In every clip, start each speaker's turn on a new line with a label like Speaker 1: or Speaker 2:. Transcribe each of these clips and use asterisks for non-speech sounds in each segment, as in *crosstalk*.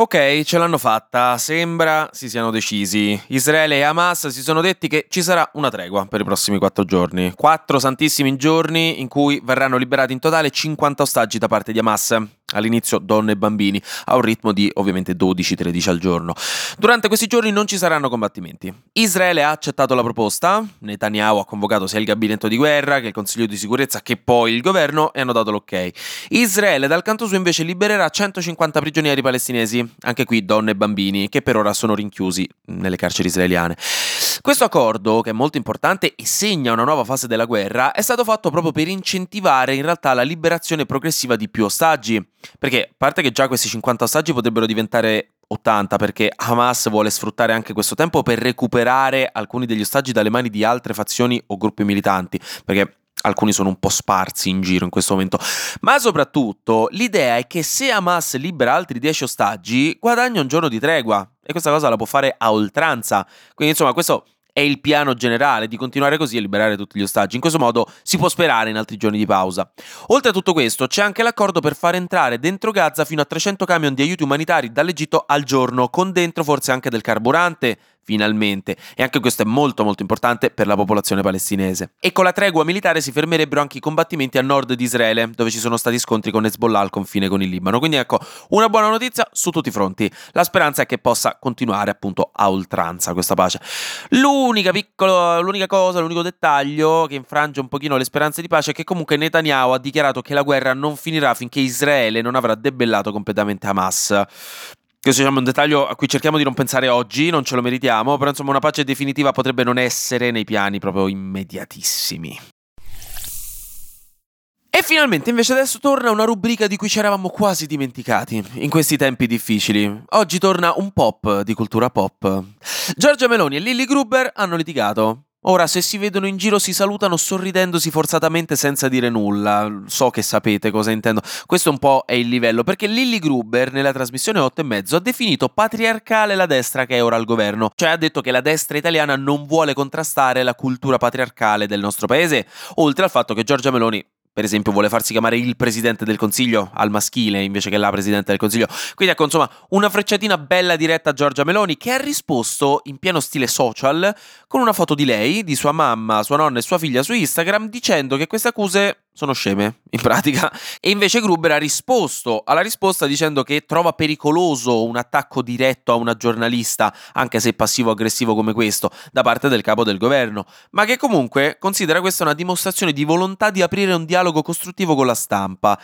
Speaker 1: Ok, ce l'hanno fatta, sembra si siano decisi. Israele e Hamas si sono detti che ci sarà una tregua per i prossimi quattro giorni. Quattro santissimi giorni in cui verranno liberati in totale 50 ostaggi da parte di Hamas all'inizio donne e bambini, a un ritmo di ovviamente 12-13 al giorno. Durante questi giorni non ci saranno combattimenti. Israele ha accettato la proposta, Netanyahu ha convocato sia il gabinetto di guerra che il Consiglio di sicurezza che poi il governo e hanno dato l'ok. Israele dal canto suo invece libererà 150 prigionieri palestinesi, anche qui donne e bambini, che per ora sono rinchiusi nelle carceri israeliane. Questo accordo, che è molto importante e segna una nuova fase della guerra, è stato fatto proprio per incentivare in realtà la liberazione progressiva di più ostaggi. Perché, a parte che già questi 50 ostaggi potrebbero diventare 80 perché Hamas vuole sfruttare anche questo tempo per recuperare alcuni degli ostaggi dalle mani di altre fazioni o gruppi militanti, perché alcuni sono un po' sparsi in giro in questo momento, ma soprattutto l'idea è che se Hamas libera altri 10 ostaggi, guadagna un giorno di tregua e questa cosa la può fare a oltranza. Quindi insomma, questo è il piano generale di continuare così a liberare tutti gli ostaggi. In questo modo si può sperare in altri giorni di pausa. Oltre a tutto questo, c'è anche l'accordo per far entrare dentro Gaza fino a 300 camion di aiuti umanitari dall'Egitto al giorno, con dentro forse anche del carburante, finalmente. E anche questo è molto molto importante per la popolazione palestinese. E con la tregua militare si fermerebbero anche i combattimenti a nord di Israele, dove ci sono stati scontri con Hezbollah al confine con il Libano. Quindi ecco, una buona notizia su tutti i fronti. La speranza è che possa continuare appunto a oltranza questa pace. L'unica piccola, l'unica cosa, l'unico dettaglio che infrange un pochino le speranze di pace è che comunque Netanyahu ha dichiarato che la guerra non finirà finché Israele non avrà debellato completamente Hamas. Questo diciamo, è un dettaglio a cui cerchiamo di non pensare oggi, non ce lo meritiamo, però insomma una pace definitiva potrebbe non essere nei piani proprio immediatissimi. E finalmente invece adesso torna una rubrica di cui ci eravamo quasi dimenticati in questi tempi difficili. Oggi torna un pop di cultura pop. Giorgia Meloni e Lily Gruber hanno litigato. Ora, se si vedono in giro si salutano sorridendosi forzatamente senza dire nulla. So che sapete cosa intendo. Questo un po' è il livello, perché Lilly Gruber nella trasmissione 8 e mezzo ha definito patriarcale la destra che è ora al governo. Cioè ha detto che la destra italiana non vuole contrastare la cultura patriarcale del nostro paese, oltre al fatto che Giorgia Meloni per esempio vuole farsi chiamare il presidente del consiglio al maschile invece che la presidente del consiglio. Quindi ecco, insomma, una frecciatina bella diretta a Giorgia Meloni che ha risposto in pieno stile social con una foto di lei, di sua mamma, sua nonna e sua figlia su Instagram dicendo che queste accuse sono sceme, in pratica. E invece Gruber ha risposto alla risposta dicendo che trova pericoloso un attacco diretto a una giornalista, anche se passivo-aggressivo come questo, da parte del capo del governo, ma che comunque considera questa una dimostrazione di volontà di aprire un dialogo costruttivo con la stampa.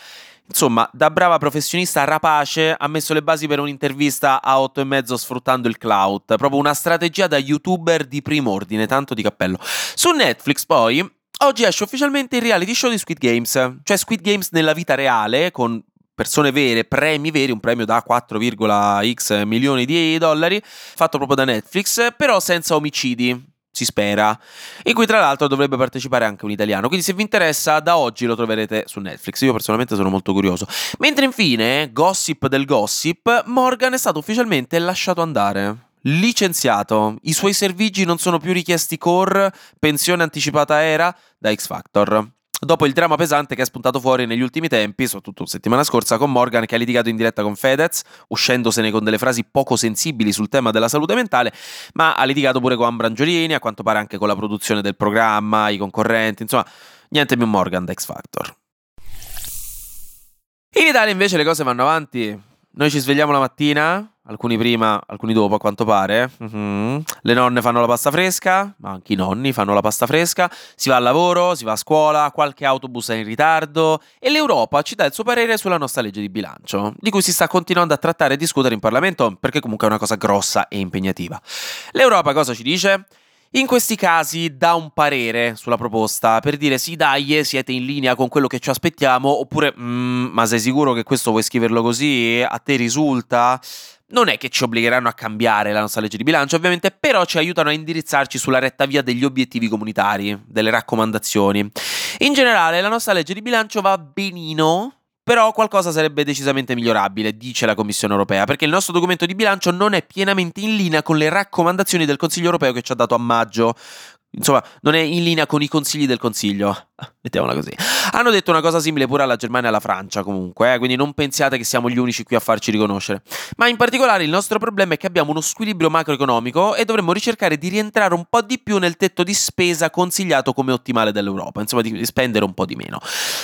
Speaker 1: Insomma, da brava professionista rapace ha messo le basi per un'intervista a 8 e mezzo sfruttando il cloud, proprio una strategia da youtuber di primo ordine, tanto di cappello. Su Netflix poi Oggi esce ufficialmente il reality show di Squid Games, cioè Squid Games nella vita reale, con persone vere, premi veri, un premio da 4,x milioni di dollari, fatto proprio da Netflix, però senza omicidi, si spera, in cui tra l'altro dovrebbe partecipare anche un italiano. Quindi se vi interessa, da oggi lo troverete su Netflix. Io personalmente sono molto curioso. Mentre infine, gossip del gossip, Morgan è stato ufficialmente lasciato andare licenziato. I suoi servigi non sono più richiesti core, pensione anticipata era da X Factor. Dopo il dramma pesante che è spuntato fuori negli ultimi tempi, soprattutto settimana scorsa, con Morgan che ha litigato in diretta con Fedez, uscendosene con delle frasi poco sensibili sul tema della salute mentale, ma ha litigato pure con Ambrangiolini, a quanto pare anche con la produzione del programma, i concorrenti, insomma, niente più Morgan da X Factor. In Italia invece le cose vanno avanti. Noi ci svegliamo la mattina, alcuni prima, alcuni dopo a quanto pare. Mm-hmm. Le nonne fanno la pasta fresca, ma anche i nonni fanno la pasta fresca. Si va al lavoro, si va a scuola, qualche autobus è in ritardo e l'Europa ci dà il suo parere sulla nostra legge di bilancio, di cui si sta continuando a trattare e discutere in Parlamento perché comunque è una cosa grossa e impegnativa. L'Europa cosa ci dice? In questi casi dà un parere sulla proposta per dire sì dai siete in linea con quello che ci aspettiamo oppure mm, ma sei sicuro che questo vuoi scriverlo così? A te risulta? Non è che ci obbligheranno a cambiare la nostra legge di bilancio, ovviamente, però ci aiutano a indirizzarci sulla retta via degli obiettivi comunitari, delle raccomandazioni. In generale, la nostra legge di bilancio va benino, Però qualcosa sarebbe decisamente migliorabile, dice la Commissione europea, perché il nostro documento di bilancio non è pienamente in linea con le raccomandazioni del Consiglio europeo che ci ha dato a maggio. Insomma, non è in linea con i consigli del Consiglio. *laughs* Mettiamola così. Hanno detto una cosa simile pure alla Germania e alla Francia, comunque, eh? quindi non pensiate che siamo gli unici qui a farci riconoscere. Ma in particolare il nostro problema è che abbiamo uno squilibrio macroeconomico e dovremmo ricercare di rientrare un po' di più nel tetto di spesa consigliato come ottimale dall'Europa, insomma, di spendere un po' di meno.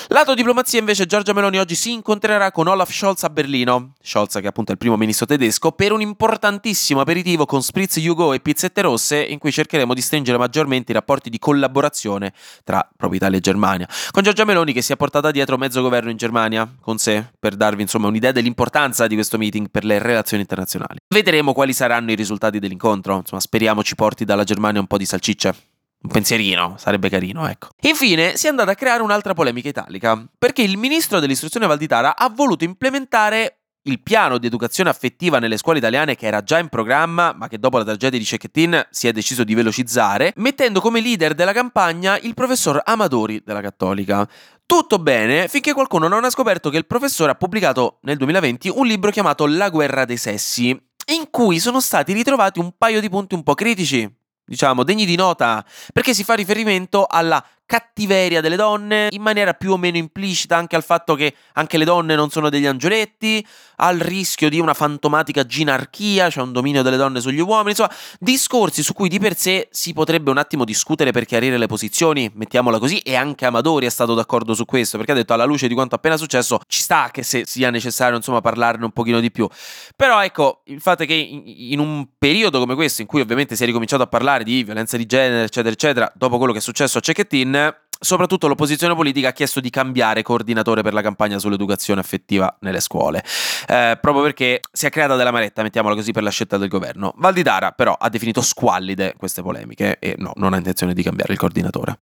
Speaker 1: Lato diplomazia, invece, Giorgia Meloni oggi si incontrerà con Olaf Scholz a Berlino, Scholz che è appunto il primo ministro tedesco, per un importantissimo aperitivo con spritz Yugo e pizzette rosse, in cui cercheremo di stringere maggiormente i rapporti di collaborazione tra proprio Italia e Germania con Giorgia Meloni che si è portata dietro mezzo governo in Germania con sé per darvi insomma un'idea dell'importanza di questo meeting per le relazioni internazionali. Vedremo quali saranno i risultati dell'incontro, insomma speriamo ci porti dalla Germania un po' di salciccia. Un pensierino, sarebbe carino, ecco. Infine, si è andata a creare un'altra polemica italica, perché il ministro dell'istruzione Valditara ha voluto implementare il piano di educazione affettiva nelle scuole italiane che era già in programma, ma che dopo la tragedia di Cecchettin si è deciso di velocizzare, mettendo come leader della campagna il professor Amadori della Cattolica. Tutto bene finché qualcuno non ha scoperto che il professore ha pubblicato nel 2020 un libro chiamato La guerra dei sessi, in cui sono stati ritrovati un paio di punti un po' critici, diciamo, degni di nota, perché si fa riferimento alla cattiveria delle donne, in maniera più o meno implicita anche al fatto che anche le donne non sono degli angioletti, al rischio di una fantomatica ginarchia, cioè un dominio delle donne sugli uomini, insomma, discorsi su cui di per sé si potrebbe un attimo discutere per chiarire le posizioni, mettiamola così, e anche Amadori è stato d'accordo su questo, perché ha detto alla luce di quanto appena successo ci sta che se sia necessario, insomma, parlarne un pochino di più. Però ecco, il fatto è che in, un periodo come questo, in cui ovviamente si è ricominciato a parlare di violenza di genere, eccetera, eccetera, dopo quello che è successo a Cecchettin, soprattutto l'opposizione politica ha chiesto di cambiare coordinatore per la campagna sull'educazione affettiva nelle scuole, eh, proprio perché si è creata della maretta, mettiamola così, per la scelta del governo. Valditara però ha definito squallide queste polemiche e no, non ha intenzione di cambiare il coordinatore.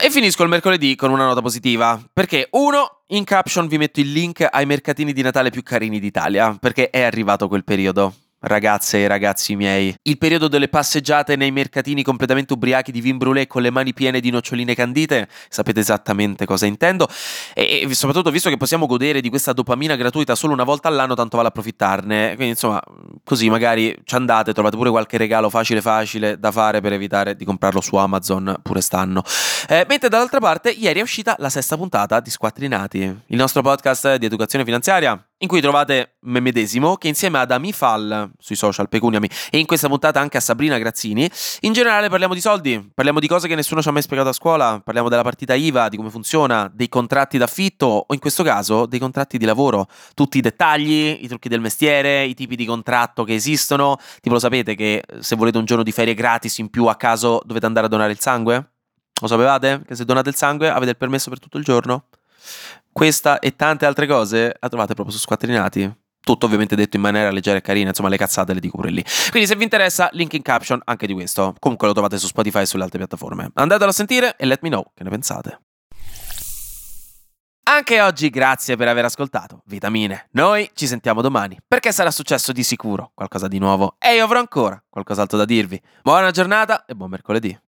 Speaker 1: E finisco il mercoledì con una nota positiva, perché uno, in caption vi metto il link ai mercatini di Natale più carini d'Italia, perché è arrivato quel periodo ragazze e ragazzi miei. Il periodo delle passeggiate nei mercatini completamente ubriachi di vin brûlé con le mani piene di noccioline candite, sapete esattamente cosa intendo. E, soprattutto visto che possiamo godere di questa dopamina gratuita solo una volta all'anno, tanto vale approfittarne. Quindi insomma, così magari ci andate, trovate pure qualche regalo facile facile da fare per evitare di comprarlo su Amazon pure stanno. Eh, mentre dall'altra parte, ieri è uscita la sesta puntata di Squattrinati, il nostro podcast di educazione finanziaria in cui trovate me medesimo che insieme ad Amifal sui social Pecuniami e in questa puntata anche a Sabrina Grazzini, in generale parliamo di soldi, parliamo di cose che nessuno ci ha mai spiegato a scuola, parliamo della partita IVA, di come funziona, dei contratti d'affitto o in questo caso dei contratti di lavoro, tutti i dettagli, i trucchi del mestiere, i tipi di contratto che esistono, tipo lo sapete che se volete un giorno di ferie gratis in più a caso dovete andare a donare il sangue? Lo sapevate? Che se donate il sangue avete il permesso per tutto il giorno? Questa e tante altre cose la trovate proprio su Squattrinati. Tutto ovviamente detto in maniera leggera e carina, insomma le cazzate le dico pure lì. Quindi se vi interessa, link in caption anche di questo. Comunque lo trovate su Spotify e sulle altre piattaforme. Andatelo a sentire e let me know che ne pensate. Anche oggi grazie per aver ascoltato Vitamine. Noi ci sentiamo domani perché sarà successo di sicuro qualcosa di nuovo e io avrò ancora qualcos'altro da dirvi. Buona giornata e buon mercoledì.